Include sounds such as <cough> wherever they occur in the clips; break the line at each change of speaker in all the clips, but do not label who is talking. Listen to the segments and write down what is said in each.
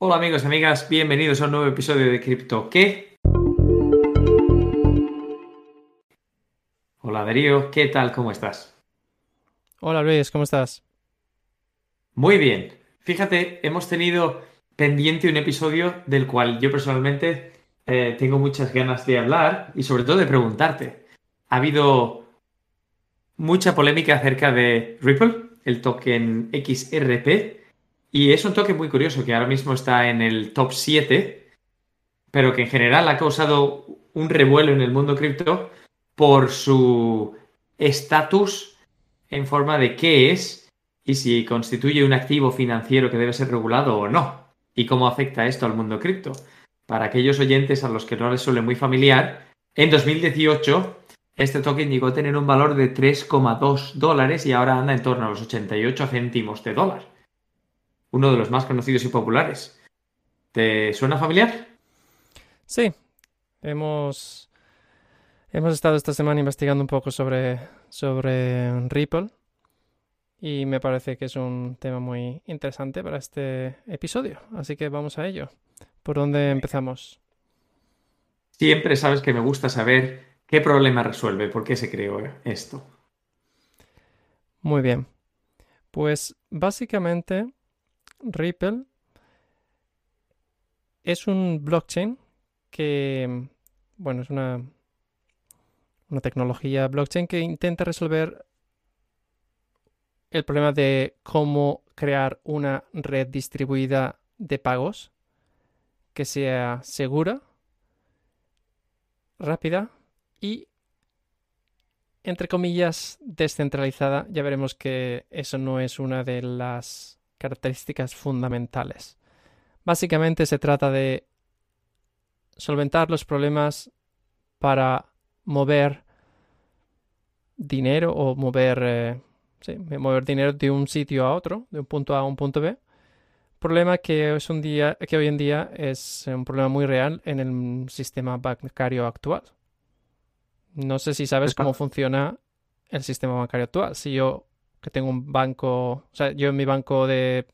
Hola amigos y amigas, bienvenidos a un nuevo episodio de Crypto ¿Qué? Hola Darío, ¿qué tal? ¿Cómo estás?
Hola Luis, ¿cómo estás?
Muy bien. Fíjate, hemos tenido pendiente un episodio del cual yo personalmente eh, tengo muchas ganas de hablar y sobre todo de preguntarte. Ha habido mucha polémica acerca de Ripple, el token XRP, y es un token muy curioso que ahora mismo está en el top 7, pero que en general ha causado un revuelo en el mundo cripto por su estatus en forma de qué es y si constituye un activo financiero que debe ser regulado o no, y cómo afecta esto al mundo cripto. Para aquellos oyentes a los que no les suele muy familiar, en 2018 este token llegó a tener un valor de 3,2 dólares y ahora anda en torno a los 88 céntimos de dólar. Uno de los más conocidos y populares. ¿Te suena familiar?
Sí, hemos, hemos estado esta semana investigando un poco sobre, sobre Ripple y me parece que es un tema muy interesante para este episodio. Así que vamos a ello. ¿Por dónde empezamos?
Siempre sabes que me gusta saber ¿Qué problema resuelve? ¿Por qué se creó esto?
Muy bien. Pues básicamente Ripple es un blockchain que, bueno, es una, una tecnología blockchain que intenta resolver el problema de cómo crear una red distribuida de pagos que sea segura, rápida y, entre comillas, descentralizada, ya veremos que eso no es una de las características fundamentales. Básicamente se trata de solventar los problemas para mover dinero o mover, eh, mover dinero de un sitio a otro, de un punto A a un punto B. Problema que, es un día, que hoy en día es un problema muy real en el sistema bancario actual. No sé si sabes cómo funciona el sistema bancario actual. Si yo que tengo un banco, o sea, yo en mi banco de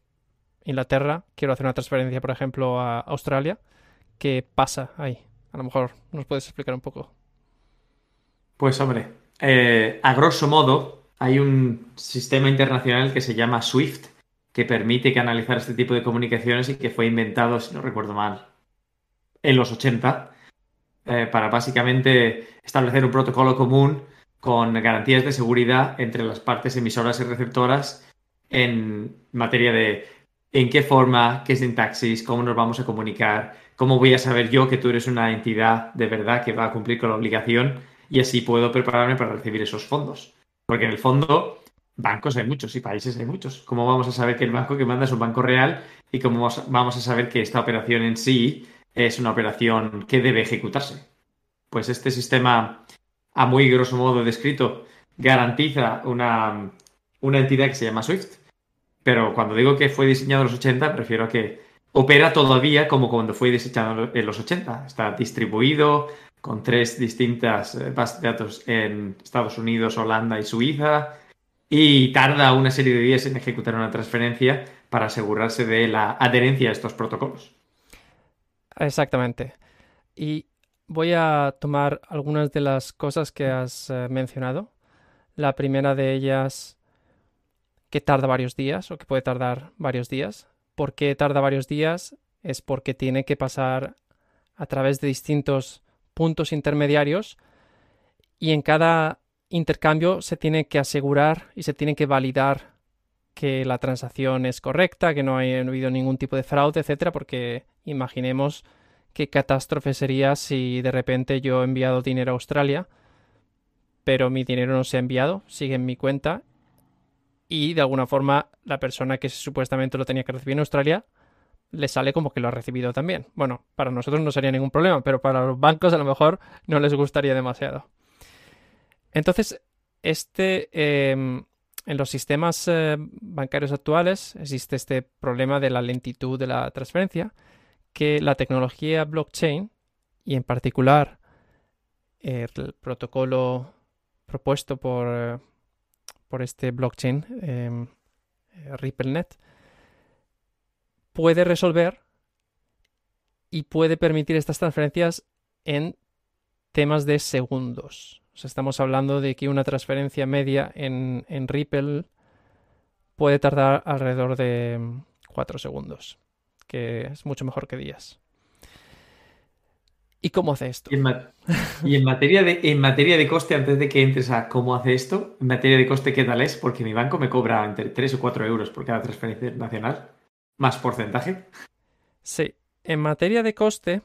Inglaterra quiero hacer una transferencia, por ejemplo, a Australia, ¿qué pasa ahí? A lo mejor nos puedes explicar un poco.
Pues hombre, eh, a grosso modo hay un sistema internacional que se llama SWIFT que permite canalizar este tipo de comunicaciones y que fue inventado, si no recuerdo mal, en los 80 eh, para básicamente establecer un protocolo común con garantías de seguridad entre las partes emisoras y receptoras en materia de en qué forma, qué sintaxis, cómo nos vamos a comunicar, cómo voy a saber yo que tú eres una entidad de verdad que va a cumplir con la obligación y así puedo prepararme para recibir esos fondos. Porque en el fondo, bancos hay muchos y países hay muchos. ¿Cómo vamos a saber que el banco que manda es un banco real y cómo vamos a saber que esta operación en sí es una operación que debe ejecutarse. Pues este sistema, a muy grosso modo descrito, garantiza una, una entidad que se llama Swift. Pero cuando digo que fue diseñado en los 80, prefiero que opera todavía como cuando fue diseñado en los 80. Está distribuido con tres distintas eh, bases de datos en Estados Unidos, Holanda y Suiza. Y tarda una serie de días en ejecutar una transferencia para asegurarse de la adherencia a estos protocolos.
Exactamente. Y voy a tomar algunas de las cosas que has eh, mencionado. La primera de ellas, que tarda varios días o que puede tardar varios días. ¿Por qué tarda varios días? Es porque tiene que pasar a través de distintos puntos intermediarios y en cada intercambio se tiene que asegurar y se tiene que validar que la transacción es correcta, que no, ha habido ningún tipo de fraude, etcétera, porque imaginemos qué catástrofe sería si de repente yo he enviado dinero a Australia, pero mi dinero no se ha enviado, sigue en mi cuenta y de alguna forma la persona que supuestamente lo tenía que recibir en Australia le sale como que lo ha recibido también. Bueno, para nosotros no sería ningún problema, pero para los bancos a lo mejor no les gustaría demasiado. Entonces, este em, en los sistemas eh, bancarios actuales existe este problema de la lentitud de la transferencia, que la tecnología blockchain y en particular el protocolo propuesto por, por este blockchain, em, RippleNet, puede resolver y puede permitir estas transferencias en temas de segundos. estamos hablando de que una transferencia media en, en Ripple puede tardar alrededor de 4 segundos, que es mucho mejor que días. ¿Y cómo hace esto?
Y en, materia de, en materia de coste, antes de que entres a cómo hace esto, en materia de coste, ¿qué tal es? Porque mi banco me cobra entre 3 o 4 euros por cada transferencia nacional, más porcentaje.
Sí, en materia de coste,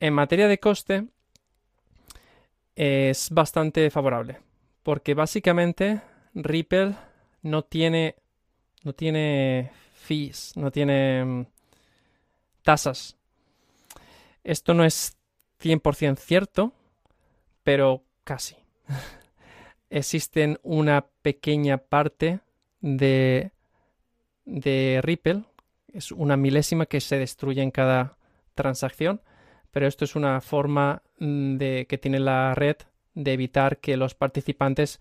en materia de coste es bastante favorable, porque básicamente Ripple no tiene no tiene fees, no tiene mm, tasas. Esto no es 100% cierto, pero casi. <laughs> Existen una pequeña parte de, de Ripple, es una milésima que se destruye en cada transacción, pero esto es una forma mm, de, que tiene la red de evitar que los participantes,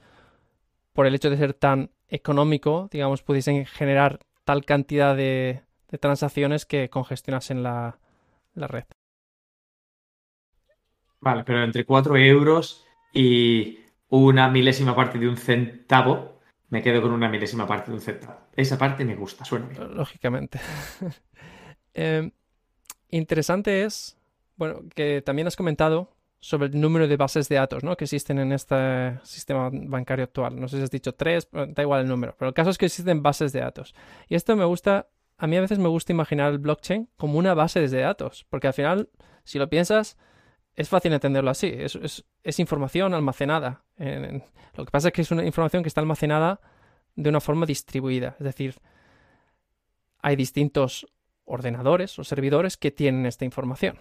por el hecho de ser tan económico, digamos, pudiesen generar tal cantidad de, de transacciones que congestionasen la, la red.
Vale, pero entre 4 euros y una milésima parte de un centavo, me quedo con una milésima parte de un centavo. Esa parte me gusta, suena bien.
Lógicamente. <laughs> Em, interesante es, bueno, que también has comentado sobre el número de bases de datos ¿no? que existen en este sistema bancario actual. No sé si has dicho tres, da igual el número, pero el caso es que existen bases de datos. Y esto me gusta a mí a veces me gusta imaginar el blockchain como una base de datos, porque al final, si lo piensas, es fácil entenderlo así. Es, información almacenada. lo que pasa es que es una información que está almacenada de una forma distribuida. Es decir, hay distintos ordenadores o servidores que tienen esta información.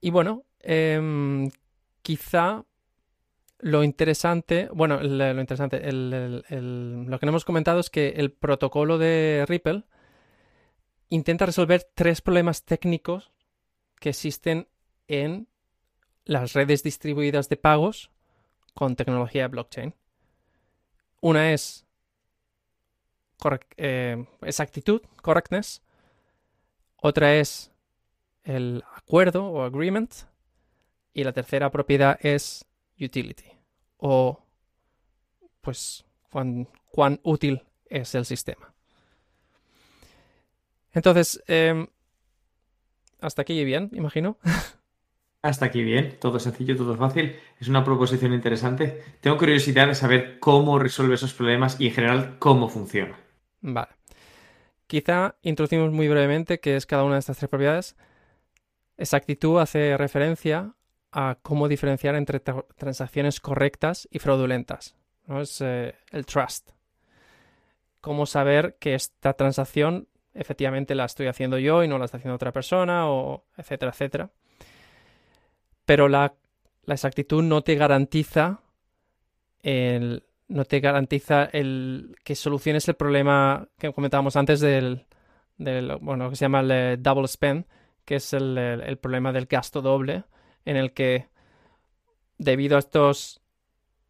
Y bueno, em, quizá lo interesante, bueno, lo interesante, lo que no hemos comentado es que el protocolo de Ripple intenta resolver tres problemas técnicos que existen en las redes distribuidas de pagos con tecnología blockchain. Una es eh, exactitud, correctness. Otra es el acuerdo o agreement. Y la tercera propiedad es utility o pues cuán, cuán útil es el sistema. Entonces, em, hasta aquí bien, imagino.
Hasta aquí bien, todo sencillo, todo fácil. Es una proposición interesante. Tengo curiosidad de saber cómo resuelve esos problemas y en general cómo funciona.
Vale. Quizá introducimos muy brevemente qué es cada una de estas tres propiedades. Exactitud hace referencia a cómo diferenciar entre transacciones correctas y fraudulentas. ¿no? Es eh, el trust. Cómo saber que esta transacción efectivamente la estoy haciendo yo y no la está haciendo otra persona, o etcétera, etcétera. Pero la, exactitud no te garantiza el, no te garantiza el que soluciones el problema que comentábamos antes del, bueno, que se llama el eh, double spend, que es el problema del gasto doble en el que debido a estos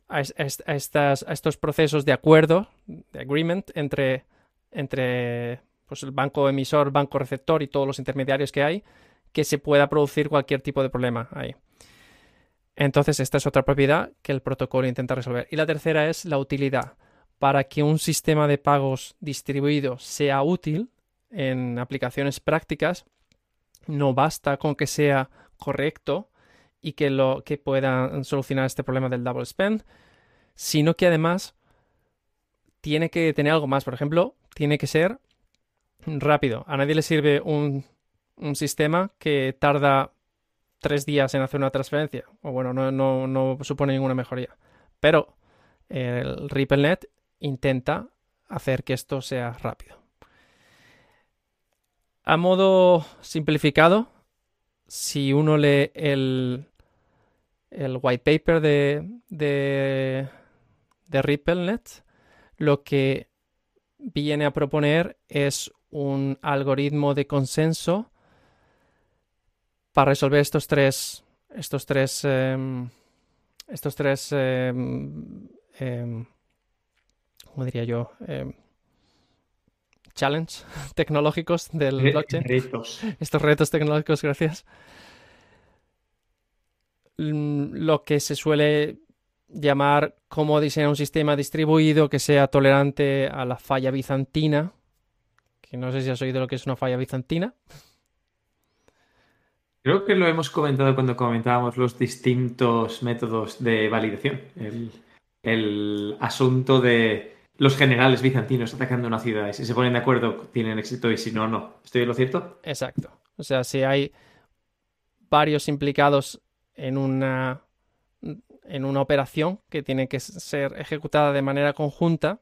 a, estas, a estos procesos de acuerdo, de agreement entre, entre pues, el banco emisor, banco receptor y todos los intermediarios que hay, que se pueda producir cualquier tipo de problema ahí. Entonces, esta es otra propiedad que el protocolo intenta resolver. Y la tercera es la utilidad. Para que un sistema de pagos distribuido sea útil en aplicaciones prácticas, no basta con que sea correcto y que, lo, que puedan solucionar este problema del double spend, sino que además tiene que tener algo más. Por ejemplo, tiene que ser rápido. A nadie le sirve un, un sistema que tarda tres días en hacer una transferencia. O bueno, no, no, no supone ninguna mejoría. Pero el RippleNet intenta hacer que esto sea rápido. A modo simplificado, si uno lee el, white paper de, de, de RippleNet, lo que viene a proponer es un algoritmo de consenso para resolver estos tres estos tres em, estos tres em, em, ¿cómo diría yo? Challenge <laughs> tecnológicos del blockchain.
Retos. <laughs>
Estos retos tecnológicos, gracias. Lo que se suele llamar cómo diseñar un sistema distribuido que sea tolerante a la falla bizantina. Que no sé si has oído lo que es una falla bizantina.
Creo que lo hemos comentado cuando comentábamos los distintos métodos de validación. El, asunto de los generales bizantinos atacando una ciudad. Si se ponen de acuerdo, tienen éxito y si no, no. ¿Estoy en lo cierto?
Exacto. O sea, si hay varios implicados en una, en una operación que tiene que ser ejecutada de manera conjunta.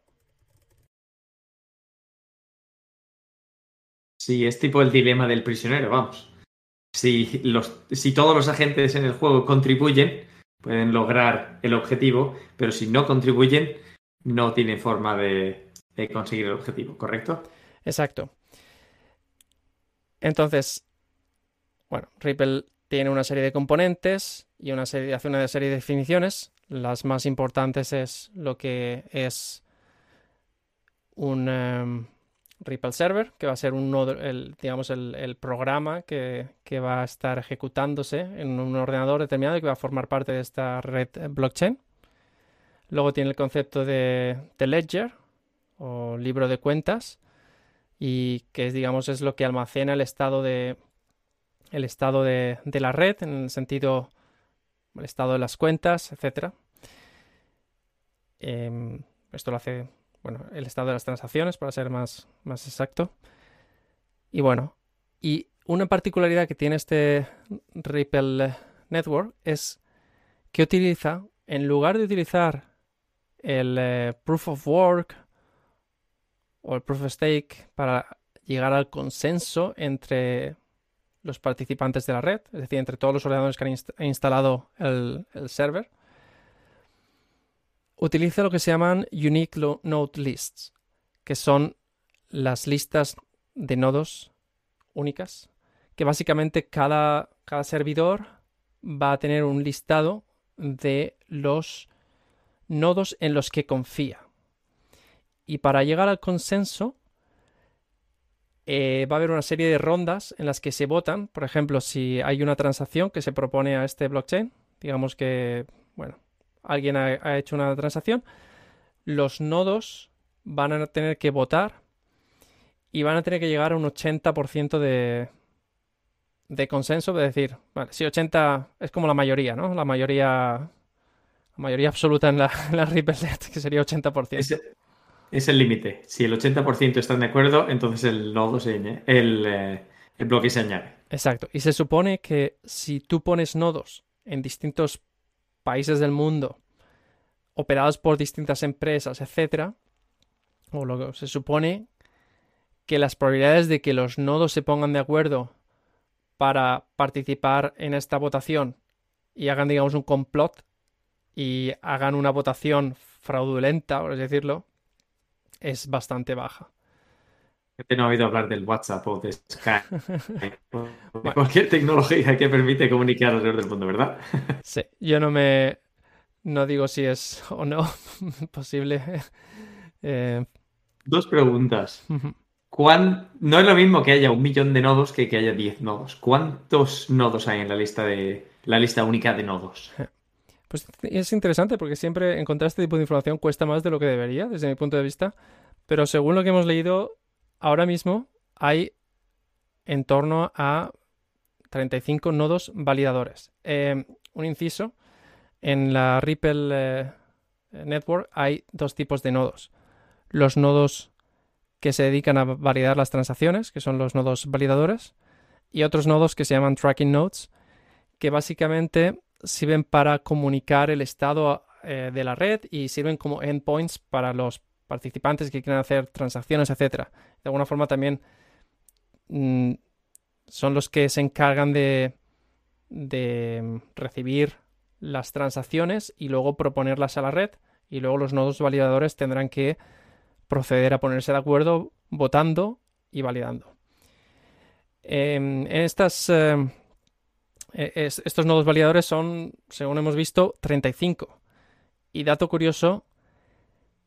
Sí, es tipo el dilema del prisionero, vamos si, los, si todos los agentes en el juego contribuyen, pueden lograr el objetivo, pero si no contribuyen, no tienen forma de, conseguir el objetivo, ¿correcto?
Exacto. Entonces, bueno, Ripple tiene una serie de componentes y una serie, hace una serie de definiciones. Las más importantes es lo que es un, em, Ripple Server, que va a ser un nodo, el, digamos, el, programa que, va a estar ejecutándose en un ordenador determinado y que va a formar parte de esta red blockchain. Luego tiene el concepto de, ledger o libro de cuentas y que es, digamos, es lo que almacena el estado de el estado de, la red en el sentido el estado de las cuentas, etcétera. Em, esto lo hace bueno, el estado de las transacciones, para ser más, más exacto. Y bueno, y una particularidad que tiene este Ripple Network es que utiliza, en lugar de utilizar el eh, Proof of Work o el Proof of Stake para llegar al consenso entre los participantes de la red, es decir, entre todos los ordenadores que han instalado el, el server, utiliza lo que se llaman Unique Node Lists, que son las listas de nodos únicas, que básicamente cada, cada servidor va a tener un listado de los nodos en los que confía. Y para llegar al consenso, eh, va a haber una serie de rondas en las que se votan. Por ejemplo, si hay una transacción que se propone a este blockchain, digamos que, bueno, alguien ha, hecho una transacción, los nodos van a tener que votar y van a tener que llegar a un 80% de, de consenso, es decir, vale, si 80 es como la mayoría, ¿no? La mayoría, mayoría absoluta en la, <laughs> en la que sería 80%.
Es, es el límite. Si el 80% están de acuerdo, entonces el nodo se el, eh, el bloque se añade.
Exacto. Y se supone que si tú pones nodos en distintos países del mundo operados por distintas empresas, etcétera, o lo que se supone que las probabilidades de que los nodos se pongan de acuerdo para participar en esta votación y hagan, digamos, un complot y hagan una votación fraudulenta, por así decirlo, es bastante baja.
No ha oído hablar del WhatsApp o de Skype o de cualquier tecnología que permite comunicar alrededor del mundo, ¿verdad? <laughs>
sí, yo no me, no digo si es o no <laughs> posible. <laughs> Eh,
Dos preguntas. No es lo mismo que haya un millón de nodos que que haya diez nodos. ¿Cuántos nodos hay en la lista de la lista única de nodos?
Pues es interesante porque siempre encontrar este tipo de información cuesta más de lo que debería, desde mi punto de vista. Pero según lo que hemos leído, ahora mismo hay en torno a 35 nodos validadores. Eh, un inciso en la Ripple eh, Network hay dos tipos de nodos. Los nodos que se dedican a validar las transacciones, que son los nodos validadores, y otros nodos que se llaman tracking nodes, que básicamente sirven para comunicar el estado eh, de la red y sirven como endpoints para los participantes que quieren hacer transacciones, etc. De alguna forma también mm, son los que se encargan de, de recibir las transacciones y luego proponerlas a la red y luego los nodos validadores tendrán que proceder a ponerse de acuerdo votando y validando. Em, en estas, em, e, estos nodos validadores son, según hemos visto, 35. Y dato curioso,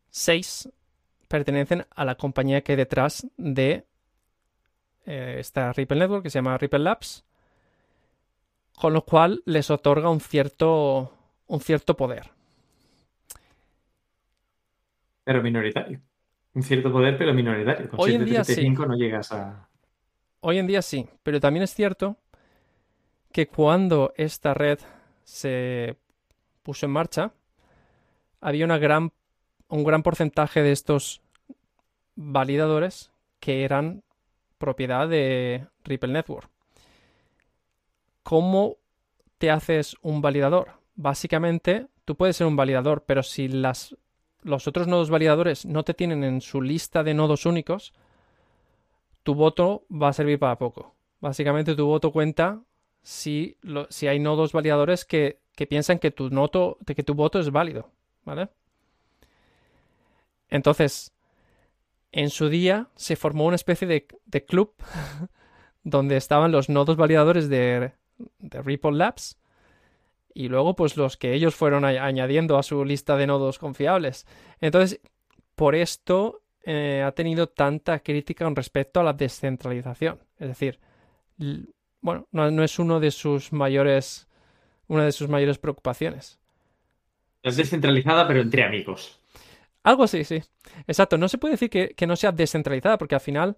6 pertenecen a la compañía que hay detrás de eh, esta Ripple Network, que se llama Ripple Labs, con lo cual les otorga un cierto, un cierto poder.
Pero minoritario. Un cierto poder, pero minoritario. Con
Hoy en día sí.
no llegas a.
Hoy en día sí, pero también es cierto que cuando esta red se puso en marcha, había una gran, un gran porcentaje de estos validadores que eran propiedad de Ripple Network. ¿Cómo te haces un validador? Básicamente, tú puedes ser un validador, pero si las, los otros nodos validadores no te tienen en su lista de nodos únicos, tu voto va a servir para poco. Básicamente, tu voto cuenta si, si hay nodos validadores que, piensan que tu, noto, que tu voto es válido. ¿Vale? Entonces, en su día se formó una especie de, club <laughs> donde estaban los nodos validadores de, Ripple Labs y luego pues los que ellos fueron añadiendo a su lista de nodos confiables. Entonces, por esto eh, ha tenido tanta crítica con respecto a la descentralización. Es decir, bueno, no, es uno de sus mayores, una de sus mayores preocupaciones.
Es descentralizada, pero entre amigos.
Algo así, sí. Exacto. No se puede decir que, no sea descentralizada, porque al final.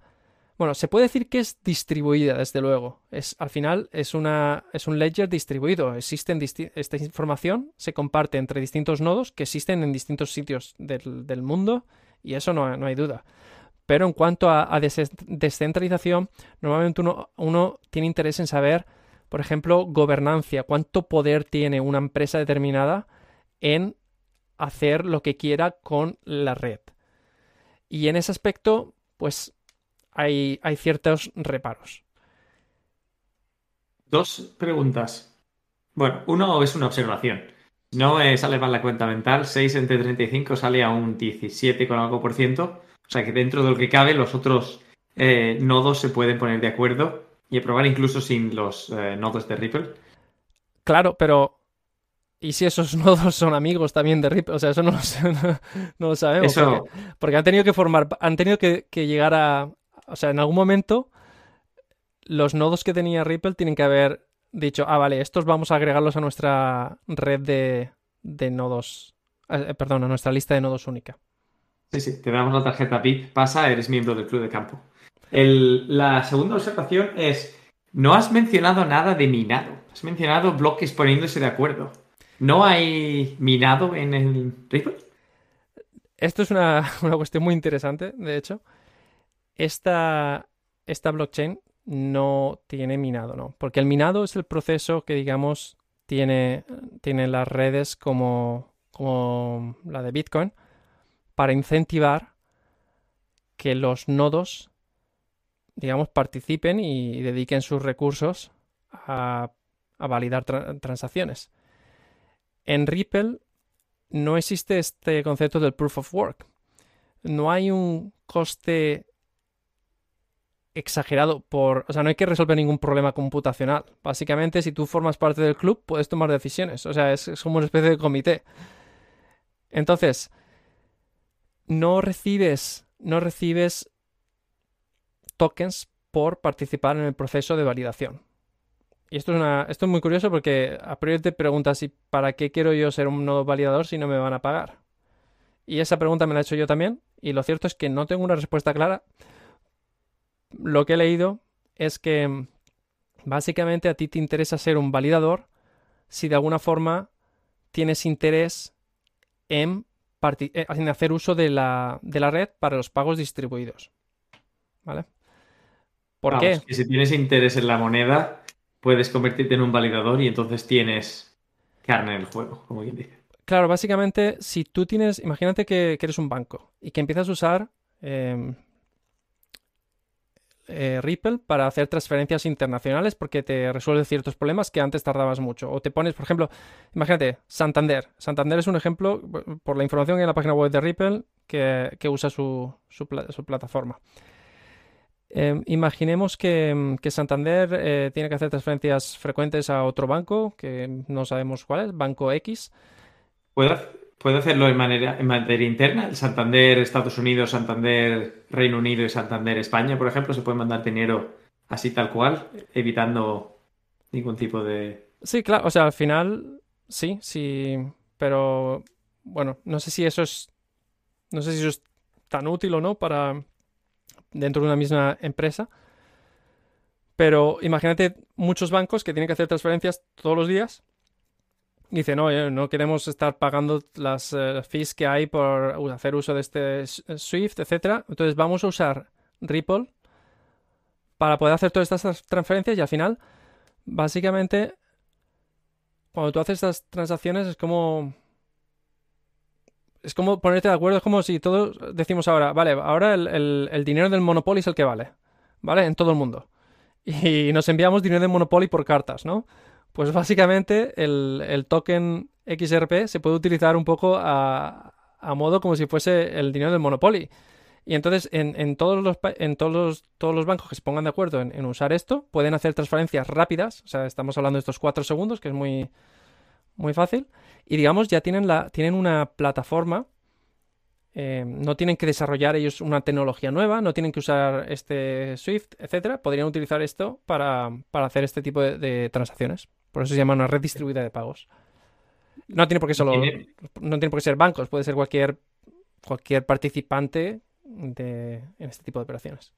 Bueno, se puede decir que es distribuida, desde luego. Es, al final es, una, es un ledger distribuido. Existen esta información se comparte entre distintos nodos que existen en distintos sitios del, mundo y eso no, hay duda. Pero en cuanto a, descentralización, normalmente uno, tiene interés en saber, por ejemplo, gobernancia, cuánto poder tiene una empresa determinada en hacer lo que quiera con la red. Y en ese aspecto, pues hay, ciertos reparos.
Dos preguntas. Bueno, uno es una observación. No sale mal la cuenta mental. 6 entre 35 sale a un 17 con algo por ciento. O sea que dentro de lo que cabe, los otros eh, nodos se pueden poner de acuerdo y aprobar incluso sin los eh, nodos de Ripple.
Claro, pero ¿Y si esos <laughs> nodos son amigos también de Ripple? O sea, eso no lo, <laughs> sabemos. Porque, han tenido que formar, han tenido que, llegar a. O sea, en algún momento los nodos que tenía Ripple tienen que haber dicho, ah, vale, estos vamos a agregarlos a nuestra red de, nodos. Eh, perdón, a nuestra lista de nodos única.
Sí, sí, te damos la tarjeta VIP, pasa, eres miembro del club de campo. la segunda observación es, no has mencionado nada de minado, has mencionado bloques poniéndose de acuerdo. ¿No hay minado en el Ripple?
Esto es <laughs> una, cuestión muy interesante, de hecho. Esta, esta blockchain no tiene minado, ¿no? Porque el minado es el proceso que, digamos, tiene, tiene las redes como, como la de Bitcoin para incentivar que los nodos, digamos, participen y dediquen sus recursos a, validar transacciones. En Ripple no existe este concepto del proof of work. No hay un coste exagerado por, o sea, no hay que resolver ningún problema computacional. Básicamente, si tú formas parte del club, puedes tomar decisiones. O sea, es, como una especie de comité. Entonces, no recibes, no recibes tokens por participar en el proceso de validación. Y esto es, una, esto es muy curioso porque a priori te preguntas para qué quiero yo ser un nodo validador si no me van a pagar. Y esa pregunta me la he hecho yo también. Y lo cierto es que no tengo una respuesta clara. Lo que he leído es que mm, básicamente a ti te interesa ser un validador si de alguna forma tienes interés en, eh, en hacer uso de la, de la, red para los pagos distribuidos. ¿Vale?
¿Por qué? si tienes interés en la moneda, puedes convertirte en un validador y entonces tienes carne en el juego, como quien dice.
Claro, básicamente, si tú tienes, imagínate que, eres un banco y que empiezas a usar em, eh, Ripple para hacer transferencias internacionales porque te resuelve ciertos problemas que antes tardabas mucho. O te pones, por ejemplo, imagínate, Santander. Santander es un ejemplo, por la información en la página web de Ripple, que, usa su, su plataforma. Em, imaginemos que, Santander eh, tiene que hacer transferencias frecuentes a otro banco, que no sabemos cuál es, Banco X.
¿Puedo, puedo hacerlo en, manera, en materia interna. Santander Estados Unidos, Santander Reino Unido y Santander España, por ejemplo, se puede mandar dinero así tal cual, evitando ningún tipo de...
Sí, claro, o sea, al final sí, sí, pero bueno, no sé si eso es, no sé si eso es tan útil o no para dentro de una misma empresa. Pero imagínate muchos bancos que tienen que hacer transferencias todos los días. Y dicen, no, no queremos estar pagando las eh, fees que hay por hacer uso de este Swift, etc. Entonces vamos a usar Ripple para poder hacer todas estas transferencias y al final, básicamente, cuando tú haces estas transacciones es como es como ponerte de acuerdo, es como si todos decimos ahora, vale, ahora el, dinero del Monopoly es el que vale, ¿vale? En todo el mundo. <laughs> Y nos enviamos dinero de Monopoly por cartas, ¿no? Pues básicamente el, token XRP se puede utilizar un poco a, modo como si fuese el dinero del Monopoly. Y entonces en, todos, los, en todos, los, todos los bancos que se pongan de acuerdo en, usar esto, pueden hacer transferencias rápidas. O sea, estamos hablando de estos cuatro segundos, que es muy, muy fácil. Y digamos, ya tienen, la, tienen una plataforma. Eh, no tienen que desarrollar ellos una tecnología nueva, no tienen que usar este Swift, etcétera. Podrían utilizar esto para, hacer este tipo de, transacciones. Por eso se llama una red distribuida de pagos. No tiene por qué solo. No tiene por qué ser bancos, puede ser cualquier, cualquier participante de, en este tipo de operaciones.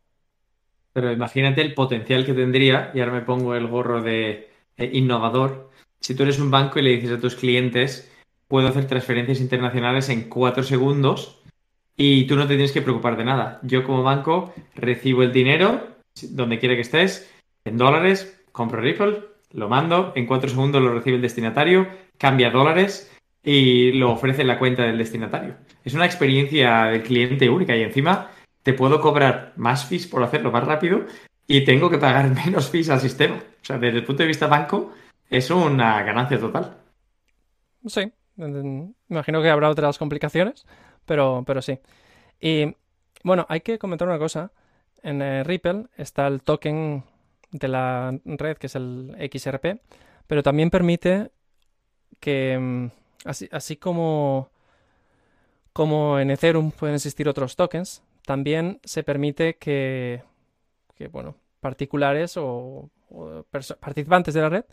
Pero imagínate el potencial que tendría, y ahora me pongo el gorro de eh, innovador, si tú eres un banco y le dices a tus clientes, puedo hacer transferencias internacionales en cuatro segundos y tú no te tienes que preocupar de nada. Yo como banco recibo el dinero donde quiera que estés, en dólares, compro Ripple, lo mando, en cuatro segundos lo recibe el destinatario, cambia dólares y lo ofrece en la cuenta del destinatario. Es una experiencia del cliente única y encima te puedo cobrar más fees por hacerlo más rápido y tengo que pagar <laughs> menos fees al sistema. O sea, desde el punto de vista banco, es una ganancia total.
Sí, imagino que habrá otras complicaciones, pero, pero sí. Y bueno, hay que comentar una cosa. En eh, Ripple está el token de la red, que es el XRP, pero también permite que, mm, así, así como, como en Ethereum pueden existir otros tokens, también se permite que, que bueno, particulares o participantes de la red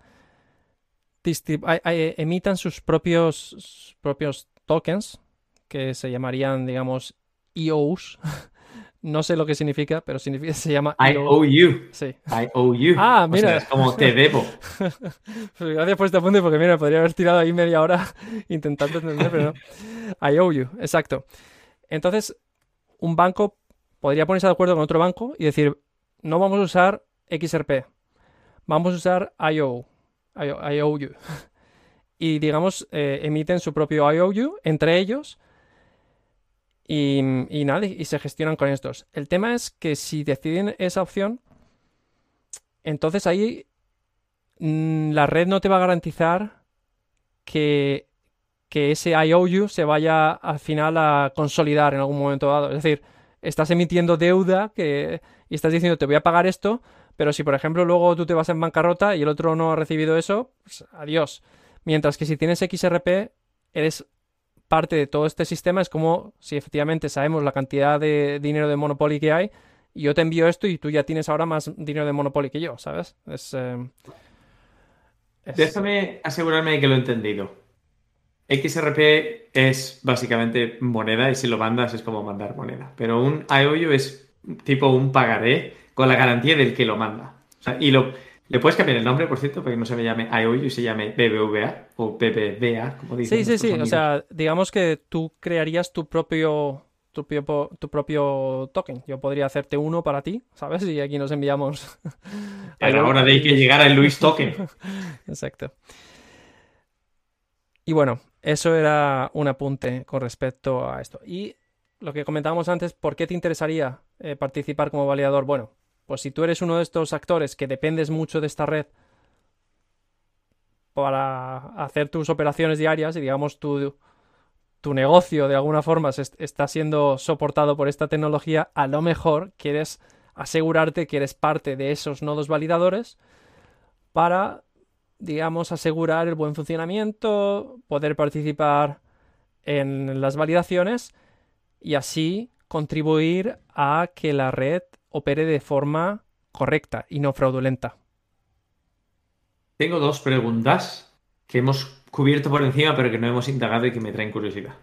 emitan sus propios, propios tokens, que se llamarían, digamos, EOs. <laughs> no sé lo que significa, pero significa, <laughs> se llama
I owe you.
Sí.
I owe you.
Ah, mira.
es como te debo. <laughs>
pues gracias por este apunte, porque mira, podría haber tirado ahí media hora <laughs> intentando entender, pero no. I owe you, exacto. Entonces, un banco podría ponerse de acuerdo con otro banco y decir, no vamos a usar XRP, vamos a usar IOU. IOU. y digamos, eh, emiten su propio IOU entre ellos. Y, y nada, y se gestionan con estos. El tema es que si deciden esa opción, entonces ahí mm, la red no te va a garantizar que, que ese IOU se vaya al final a consolidar en algún momento dado. Es decir, estás emitiendo deuda que, y estás diciendo te voy a pagar esto, pero si, por ejemplo, luego tú te vas en bancarrota y el otro no ha recibido eso, pues adiós. Mientras que si tienes XRP, eres parte de todo este sistema. Es como si efectivamente sabemos la cantidad de dinero de Monopoly que hay y yo te envío esto y tú ya tienes ahora más dinero de Monopoly que yo, ¿sabes? Es, eh,
Déjame asegurarme de que lo he entendido. XRP es básicamente moneda y si lo mandas es como mandar moneda. Pero un IOU es tipo un pagaré con la garantía del que lo manda. y lo, le puedes cambiar el nombre, por cierto, para que no se me llame IOU y se llame BBVA o BBVA, como dicen.
Sí, sí, sí. O sea, digamos que tú crearías tu propio, tu propio, tu propio token. Yo podría hacerte uno para ti, ¿sabes? Y aquí nos enviamos.
Pero ahora de que llegara el Luis Token. <laughs>
Exacto. Y bueno, eso era un apunte con respecto a esto. Y lo que comentábamos antes, ¿por qué te interesaría eh, participar como validador? Bueno, pues si tú eres uno de estos actores que dependes mucho de esta red para hacer tus operaciones diarias y digamos tu, tu negocio de alguna forma está siendo soportado por esta tecnología, a lo mejor quieres asegurarte que eres parte de esos nodos validadores para, digamos, asegurar el buen funcionamiento, poder participar en las validaciones y así contribuir a que la red opere de forma correcta y no fraudulenta.
Tengo dos preguntas que hemos cubierto por encima, pero que no hemos indagado y que me traen curiosidad.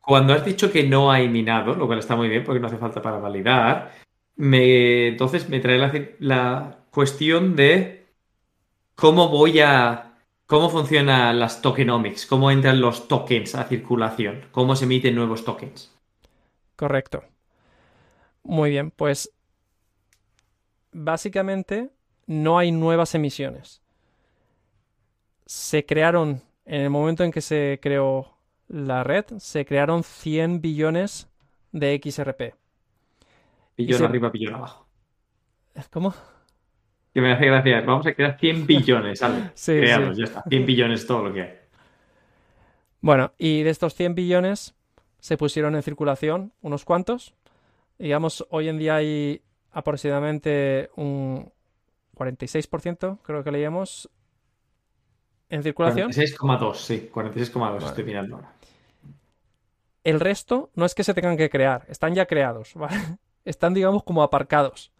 Cuando has dicho que no hay minado, lo cual está muy bien porque no hace falta para validar, me, entonces me trae la, la cuestión de cómo voy a. cómo funcionan las tokenomics, cómo entran los tokens a circulación, cómo se emiten nuevos tokens.
Correcto. Muy bien, pues básicamente no hay nuevas emisiones. Se crearon, en el momento en que se creó la red, se crearon 100 billones de XRP.
Billón arriba, billón abajo.
¿Cómo?
Que me hace gracia. Vamos a crear 100 billones. <laughs> Sí, ya está. 100 billones es todo lo que hay.
Bueno, y de estos 100 billones se pusieron en circulación unos cuantos. Digamos, hoy en día hay aproximadamente un 46%, creo que leíamos, en circulación.
46,2, sí, 46,2 estoy mirando ahora.
El resto no es que se tengan que crear, están ya creados, <laughs> ¿vale? Están, digamos, como aparcados.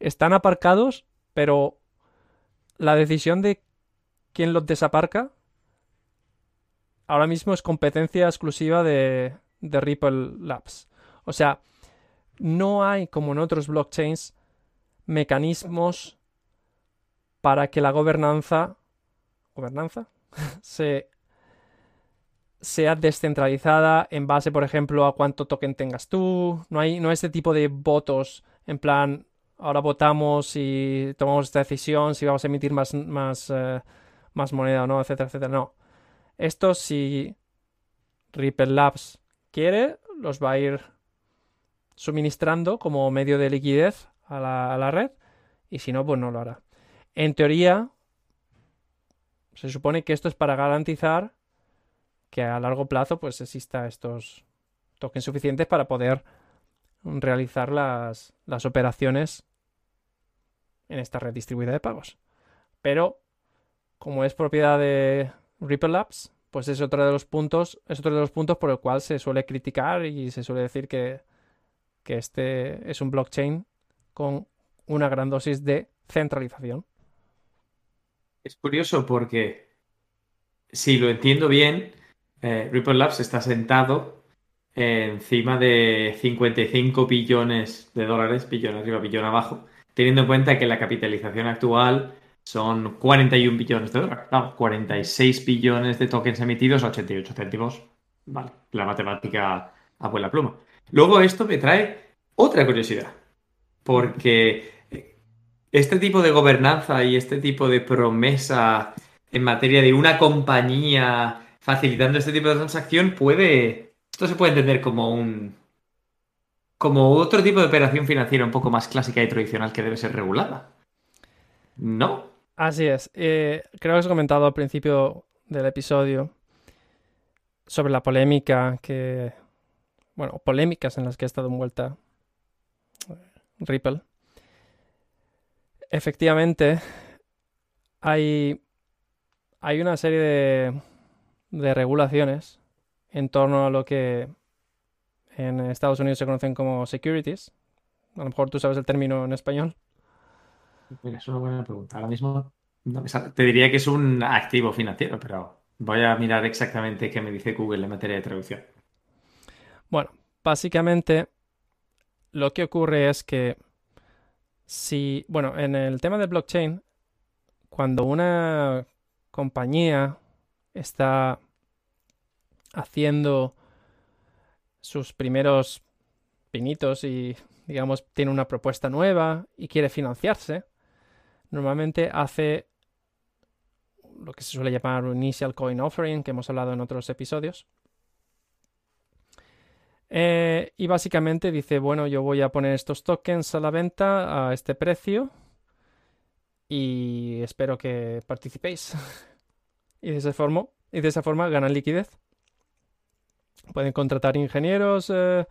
Están aparcados, pero la decisión de quién los desaparca ahora mismo es competencia exclusiva de, de Ripple Labs. O sea, no hay, como en otros blockchains, mecanismos para que la gobernanza, gobernanza <laughs> se, sea descentralizada en base, por ejemplo, a cuánto token tengas tú. No hay, no este tipo de votos en plan, ahora votamos y tomamos esta decisión, si vamos a emitir más, más, eh, más moneda o no, etcétera, etcétera. No. Esto si Ripple Labs quiere, los va a ir suministrando como medio de liquidez a la, red y si no, pues no lo hará. En teoría, se supone que esto es para garantizar que a largo plazo pues exista estos tokens suficientes para poder realizar las, las operaciones en esta red distribuida de pagos. Pero, como es propiedad de Ripple Labs, pues es otro de los puntos, es otro de los puntos por el cual se suele criticar y se suele decir que, que este es un blockchain con una gran dosis de centralización.
Es curioso porque, si lo entiendo bien, eh, Ripple Labs está sentado encima de 55 billones de dólares, billón arriba, billón abajo, teniendo en cuenta que la capitalización actual son 41 billones de dólares. No, 46 billones de tokens emitidos a 88 céntimos. Vale, la matemática a buena pluma. Luego esto me trae otra curiosidad, porque este tipo de gobernanza y este tipo de promesa en materia de una compañía facilitando este tipo de transacción puede. Esto se puede entender como un. como otro tipo de operación financiera un poco más clásica y tradicional que debe ser regulada. ¿No?
Así es. Eh, creo que has comentado al principio del episodio sobre la polémica que. Bueno, polémicas en las que ha estado envuelta Ripple efectivamente hay, hay una serie de, de regulaciones en torno a lo que en Estados Unidos se conocen como securities. A lo mejor tú sabes el término en español.
es una buena pregunta. Ahora mismo te diría que es un activo financiero, pero voy a mirar exactamente qué me dice Google en materia de traducción.
Bueno, básicamente lo que ocurre es que si, bueno, en el tema del blockchain, cuando una compañía está haciendo sus primeros pinitos y, digamos, tiene una propuesta nueva y quiere financiarse, normalmente hace lo que se suele llamar un initial coin offering, que hemos hablado en otros episodios. Eh, y básicamente dice, bueno, yo voy a poner estos tokens a la venta a este precio y espero que participéis. <laughs> y, de esa forma, y de esa forma ganan liquidez. Pueden contratar ingenieros, eh,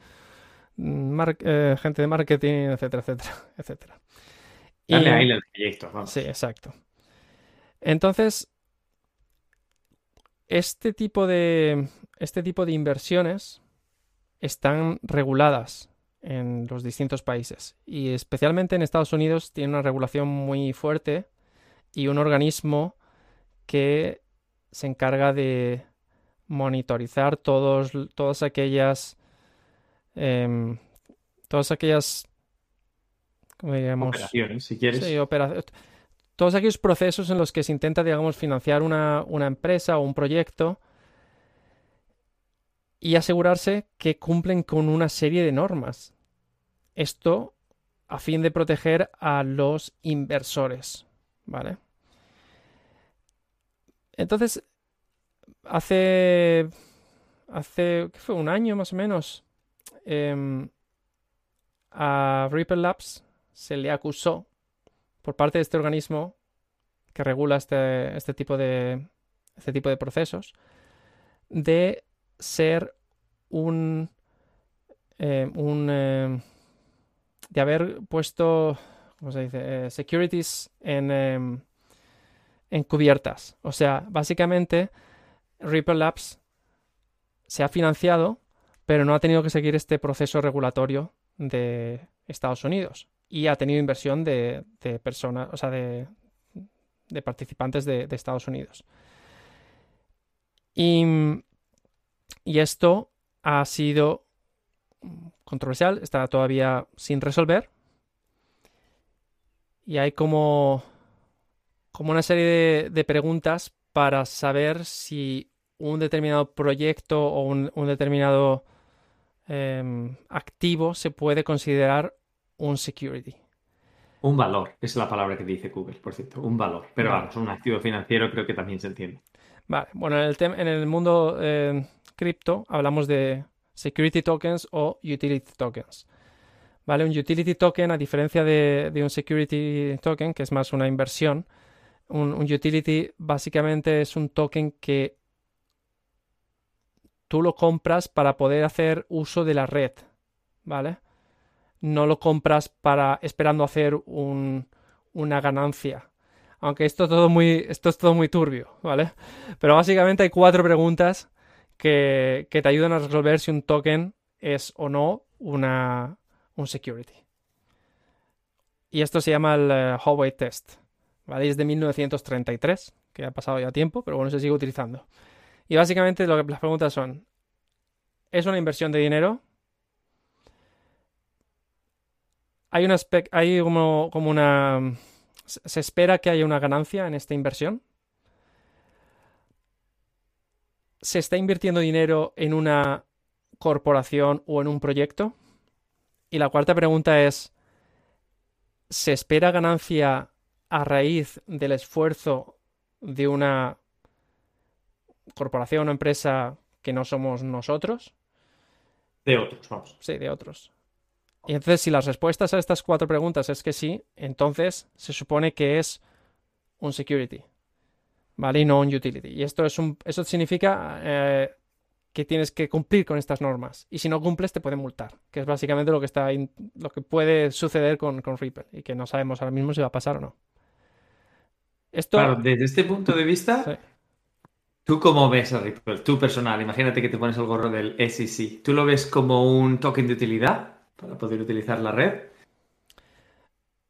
eh, gente de marketing, etcétera, etcétera, <laughs> etcétera.
Dale ahí el proyecto,
Sí, exacto. Entonces, este tipo de este tipo de inversiones están reguladas en los distintos países. Y especialmente en Estados Unidos tiene una regulación muy fuerte y un organismo que se encarga de monitorizar todos, todas aquellas em, todas aquellas
¿cómo operaciones si quieres.
Sí, todos aquellos procesos en los que se intenta digamos financiar una, una empresa o un proyecto y asegurarse que cumplen con una serie de normas. Esto a fin de proteger a los inversores, ¿vale? Entonces, hace, hace, ¿qué fue? Un año más o menos, em, a Ripple Labs se le acusó por parte de este organismo que regula este, este, tipo, de, este tipo de procesos de ser un, eh, un eh, de haber puesto, ¿cómo se dice? Eh, securities en, en cubiertas. O sea, básicamente Ripple Labs se ha financiado, pero no ha tenido que seguir este proceso regulatorio de Estados Unidos. Y ha tenido inversión de, personas, o sea, de, de participantes de, de Estados Unidos. Y y esto ha sido controversial, está todavía sin resolver. Y hay como, como una serie de, preguntas para saber si un determinado proyecto o un, determinado em, activo se puede considerar un security.
Un valor, es la palabra que dice Google, por cierto, un valor. Pero vamos, un activo financiero creo que también se entiende.
Vale, bueno, en el, en el mundo em, cripto hablamos de security tokens o utility tokens. ¿Vale? Un utility token, a diferencia de, un security token, que es más una inversión, un, utility básicamente es un token que tú lo compras para poder hacer uso de la red, ¿vale? No lo compras para esperando hacer una ganancia. Aunque esto, todo muy, esto es todo muy turbio, ¿vale? Pero básicamente hay cuatro preguntas que, te ayudan a resolver si un token es o no una, un security. Y esto se llama el uh, Test. ¿vale? Es de 1933, que ha pasado ya tiempo, pero bueno, se sigue utilizando. Y básicamente lo que, las preguntas son, ¿es una inversión de dinero? Hay, una hay como, como una... ¿Se espera que haya una ganancia en esta inversión? Se está invirtiendo dinero en una corporación o en un proyecto? Y la cuarta pregunta es, ¿se espera ganancia a raíz del esfuerzo de una corporación o empresa que no somos nosotros?
De otros, vamos.
Sí, de otros. Y entonces, si las respuestas a estas cuatro preguntas es que sí, entonces se supone que es un security. ¿Vale? Y no un utility. Y esto es un, eso significa eh, que tienes que cumplir con estas normas. Y si no cumples, te pueden multar, que es básicamente lo que, está lo que puede suceder con, con Ripple y que no sabemos ahora mismo si va a pasar o no.
Esto... Claro, desde este punto de vista, ¿tú cómo ves a Ripple? Tú personal, imagínate que te pones el gorro del SEC. ¿Tú lo ves como un token de utilidad para poder utilizar la red?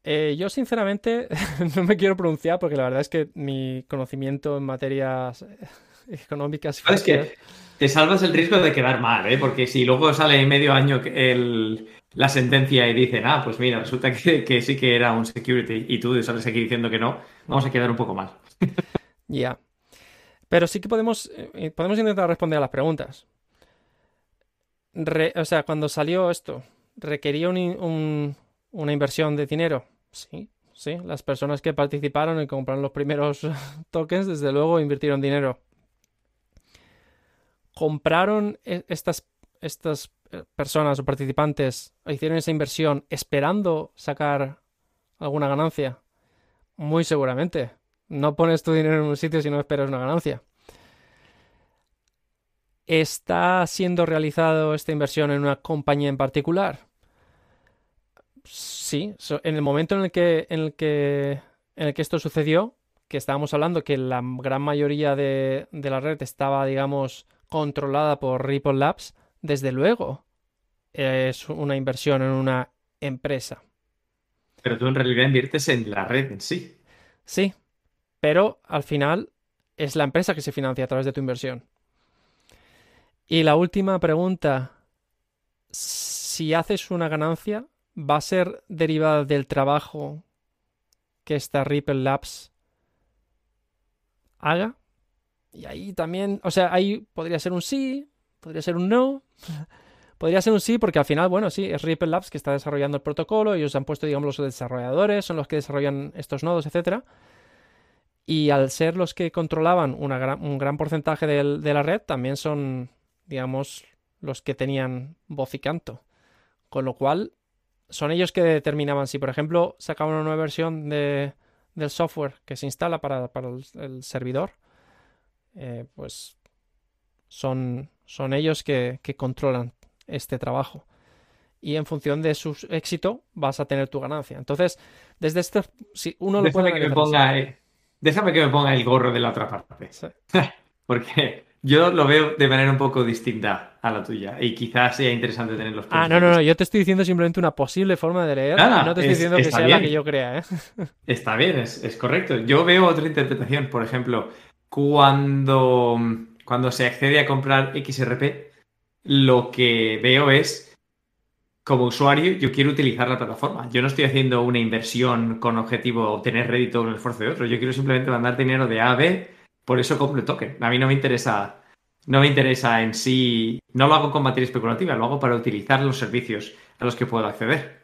Eh, yo sinceramente <laughs> no me quiero pronunciar porque la verdad es que mi conocimiento en materias eh, económicas...
Es que te salvas el riesgo de quedar mal, ¿eh? porque si luego sale en medio año la sentencia y dicen, ah, pues mira, resulta que, sí que era un security y tú sales aquí diciendo que no, vamos a quedar un poco mal. <laughs>
Ya. Pero sí que podemos, eh, podemos intentar responder a las preguntas. o sea, cuando salió esto, ¿requería un, una inversión de dinero? Sí, sí. Las personas que participaron y compraron los primeros <laughs> tokens, desde luego, invirtieron dinero. ¿Compraron e, estas, estas eh, personas o participantes, hicieron esa inversión esperando sacar alguna ganancia? Muy seguramente. No pones tu dinero en un sitio si no esperas una ganancia. ¿Está siendo realizado esta inversión en una compañía en particular? Sí, en el momento en el que, en el que, en el que esto sucedió, que estábamos hablando que la gran mayoría de, la red estaba, digamos, controlada por Ripple Labs, desde luego es una inversión en una empresa.
Pero tú en realidad inviertes en la red en sí.
Sí, pero al final es la empresa que se financia a través de tu inversión. Y la última pregunta, si haces una ganancia, ¿va a ser derivada del trabajo que esta Ripple Labs haga? Y ahí también, o sea, ahí podría ser un sí, podría ser un no. <laughs> Podría ser un sí porque al final, bueno, sí, es Ripple Labs que está desarrollando el protocolo, ellos han puesto, digamos, los desarrolladores, son los que desarrollan estos nodos, etcétera. Y al ser los que controlaban un gran porcentaje de la red, también son, digamos, los que tenían voz y canto. Con lo cual, son ellos que determinaban si, por ejemplo, sacaban una nueva versión de, del software que se instala para, el, servidor, eh, pues son, son ellos que, controlan este trabajo. Y en función de su éxito vas a tener tu ganancia. Entonces, desde este, si uno lo
puede... Que me ponga, déjame que me ponga el gorro de la otra parte. <laughs> Porque yo lo veo de manera un poco distinta a la tuya y quizás sea interesante tener los
Ah, no, no, no, yo te estoy diciendo simplemente una posible forma de leer. no te estoy diciendo que sea la que yo crea, ¿eh? <laughs>
Está bien, es, es, correcto. Yo veo otra interpretación, por ejemplo, cuando, cuando se accede a comprar XRP, lo que veo es, como usuario, yo quiero utilizar la plataforma. Yo no estoy haciendo una inversión con objetivo obtener rédito o el esfuerzo de otro. Yo quiero simplemente mandar dinero de A a B por eso compro token. A mí no me interesa, no me interesa en sí, no lo hago con materia especulativa, lo hago para utilizar los servicios a los que puedo acceder.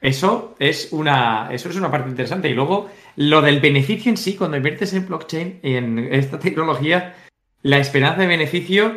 Eso es una, eso es una parte interesante. Y luego, lo del beneficio en sí, cuando inviertes en blockchain, en esta tecnología, la esperanza de beneficio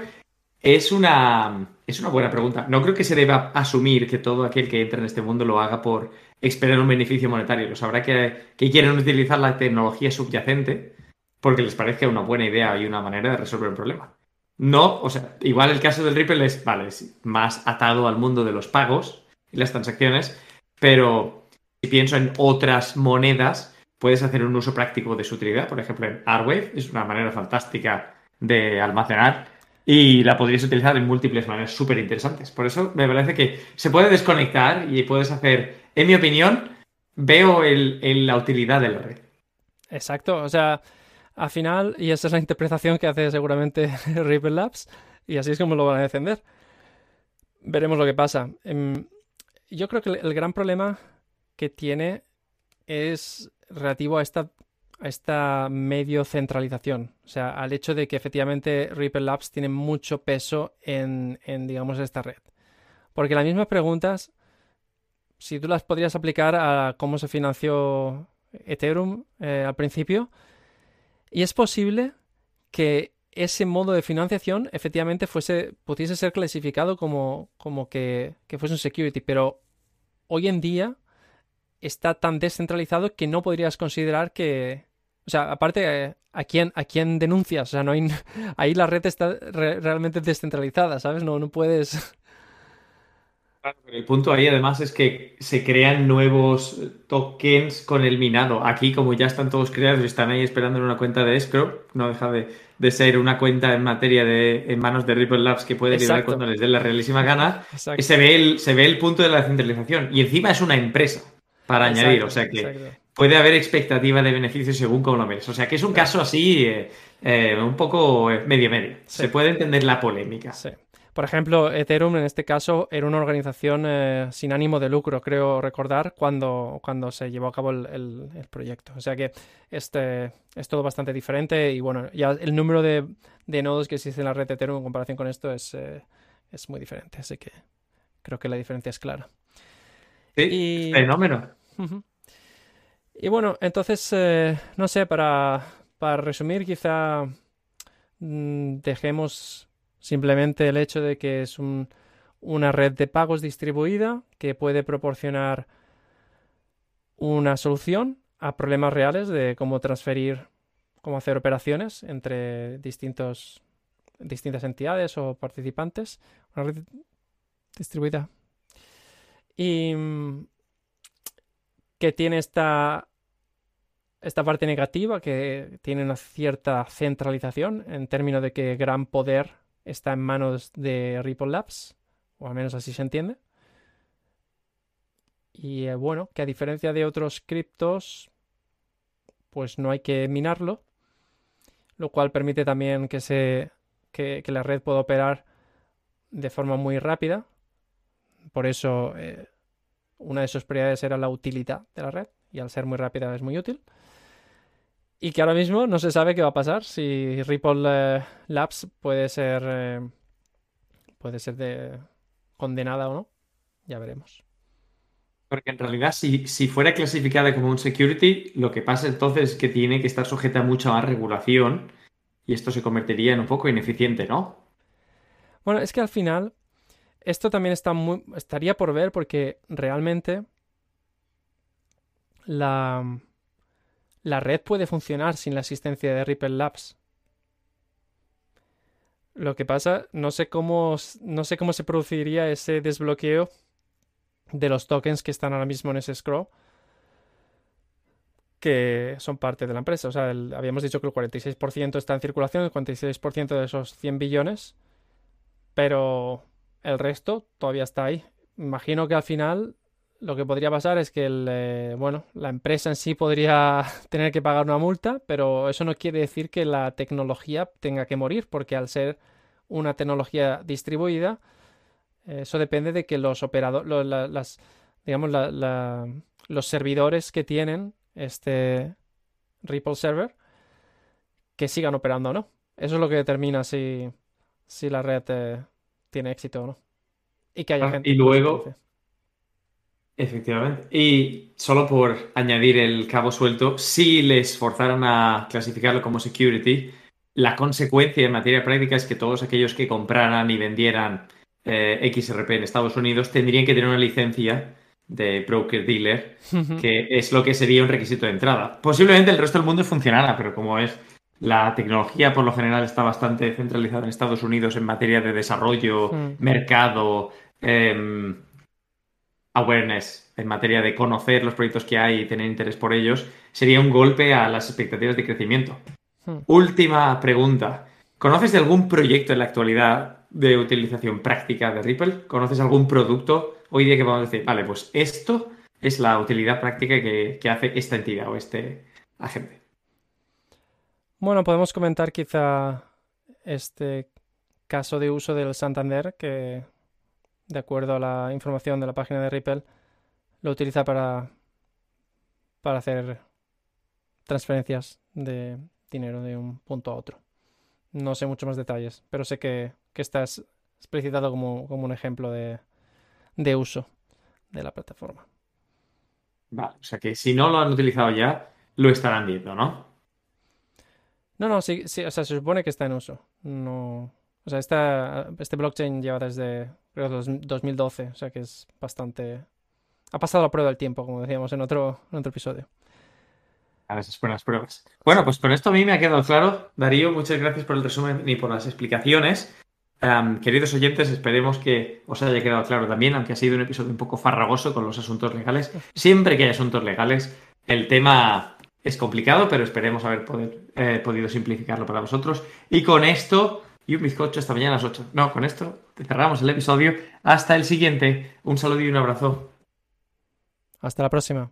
es una, es una buena pregunta. No creo que se deba asumir que todo aquel que entra en este mundo lo haga por esperar un beneficio monetario. Lo sabrá que, que quieren utilizar la tecnología subyacente porque les parezca una buena idea y una manera de resolver el problema. No, o sea, igual el caso del Ripple es, vale, es más atado al mundo de los pagos y las transacciones, pero si pienso en otras monedas, puedes hacer un uso práctico de su utilidad. Por ejemplo, en Arwave es una manera fantástica de almacenar y la podrías utilizar en múltiples maneras súper interesantes. Por eso me parece que se puede desconectar y puedes hacer, en mi opinión, veo el, la utilidad de la red.
Exacto, o sea, al final, y esa es la interpretación que hace seguramente <laughs> Ripple Labs, y así es como lo van a defender. Veremos lo que pasa. Em, yo creo que el gran problema que tiene es relativo a esta, a esta medio centralización. O sea, al hecho de que efectivamente Ripple Labs tiene mucho peso en, en digamos, esta red. Porque las mismas preguntas, si tú las podrías aplicar a cómo se financió Ethereum eh, al principio, y es posible que ese modo de financiación efectivamente fuese, pudiese ser clasificado como, como que, fuese un security, pero hoy en día está tan descentralizado que no podrías considerar que, o sea, aparte, ¿a quién, a quién denuncias? O sea, no hay, <laughs> ahí la red está realmente descentralizada, ¿sabes? No, no puedes
el punto ahí además es que se crean nuevos tokens con el minado. Aquí, como ya están todos creados y están ahí esperando en una cuenta de escrow, no deja de, ser una cuenta en materia de en manos de Ripple Labs que puede liberar cuando les dé la realísima gana. Se ve, el, se ve el punto de la centralización. Y encima es una empresa para añadir. O sea que puede haber expectativa de beneficios según como lo ves. O sea que es un caso así eh, eh, un poco medio medio. Se puede entender la polémica.
Sí. Por ejemplo, Ethereum en este caso era una organización eh, sin ánimo de lucro, creo recordar, cuando, cuando se llevó a cabo el, proyecto. O sea que este es todo bastante diferente y bueno, ya el número de, nodos que existe en la red de Ethereum en comparación con esto es, eh, es muy diferente. Así que creo que la diferencia es clara.
Sí, fenómeno.
Y bueno, entonces, eh, no sé, para, para resumir, quizá mm, dejemos Simplemente el hecho de que es una red de pagos distribuida que puede proporcionar una solución a problemas reales de cómo transferir, cómo hacer operaciones entre distintos, distintas entidades o participantes. Una red distribuida. Y mm, que tiene esta, esta parte negativa, que tiene una cierta centralización en términos de que gran poder está en manos de Ripple Labs, o al menos así se entiende. Y eh, bueno, que a diferencia de otros criptos, pues no hay que minarlo, lo cual permite también que, se, que, la red pueda operar de forma muy rápida. Por eso eh, una de sus prioridades era la utilidad de la red, y al ser muy rápida es muy útil. Y que ahora mismo no se sabe qué va a pasar, si Ripple eh, Labs puede ser, puede ser de, condenada o no. Ya veremos.
Porque en realidad, si, si, fuera clasificada como un security, lo que pasa entonces es que tiene que estar sujeta a mucha más regulación y esto se convertiría en un poco ineficiente, ¿no?
Bueno, es que al final esto también está muy, estaría por ver porque realmente la, la red puede funcionar sin la asistencia de Ripple Labs. Lo que pasa, no sé cómo, no sé cómo se produciría ese desbloqueo de los tokens que están ahora mismo en ese scroll que son parte de la empresa. O sea, habíamos dicho que el 46% está en circulación, el 46% de esos 100 billones, pero el resto todavía está ahí. Imagino que al final lo que podría pasar es que el, eh, bueno, la empresa en sí podría <laughs> tener que pagar una multa, pero eso no quiere decir que la tecnología tenga que morir, porque al ser una tecnología distribuida, eso depende de que los operadores, las, digamos, los servidores que tienen este Ripple Server, que sigan operando o no. Eso es lo que determina si, si la red eh, tiene éxito o no.
Y que haya ah, gente. Y luego, Efectivamente. Y solo por añadir el cabo suelto, si les forzaran a clasificarlo como security, la consecuencia en materia práctica es que todos aquellos que compraran y vendieran eh, XRP en Estados Unidos tendrían que tener una licencia de broker dealer, que es lo que sería un requisito de entrada. Posiblemente el resto del mundo funcionara, pero como es la tecnología por lo general está bastante centralizada en Estados Unidos en materia de desarrollo, mercado, eh, awareness en materia de conocer los proyectos que hay y tener interés por ellos, sería un golpe a las expectativas de crecimiento. Hmm. Última pregunta. ¿Conoces de algún proyecto en la actualidad de utilización práctica de Ripple? ¿Conoces algún producto hoy día que podemos decir, vale, pues esto es la utilidad práctica que, que hace esta entidad o este agente?
Bueno, podemos comentar quizá este caso de uso del Santander que de acuerdo a la información de la página de Ripple, lo utiliza para, para hacer transferencias de dinero de un punto a otro. No sé mucho más detalles, pero sé que, que está explicitado como, como un ejemplo de, de uso de la plataforma.
Vale, o sea que si no lo han utilizado ya, lo estarán viendo, ¿no?
No, no, sí, sí, o sea, se supone que está en uso. No, o sea, esta, este blockchain lleva desde creo, 2012, o sea que es bastante... Ha pasado la prueba del tiempo, como decíamos en otro, en otro episodio.
A veces buenas pruebas. Bueno, pues con esto a mí me ha quedado claro. Darío, muchas gracias por el resumen y por las explicaciones. queridos oyentes, esperemos que os haya quedado claro también, aunque ha sido un episodio un poco farragoso con los asuntos legales. Siempre que hay asuntos legales, el tema es complicado, pero esperemos haber poder, eh, podido simplificarlo para vosotros. Y con esto y un bizcocho esta mañana a las 8. No, con esto cerramos el episodio. Hasta el siguiente. Un saludo y un abrazo.
Hasta la próxima.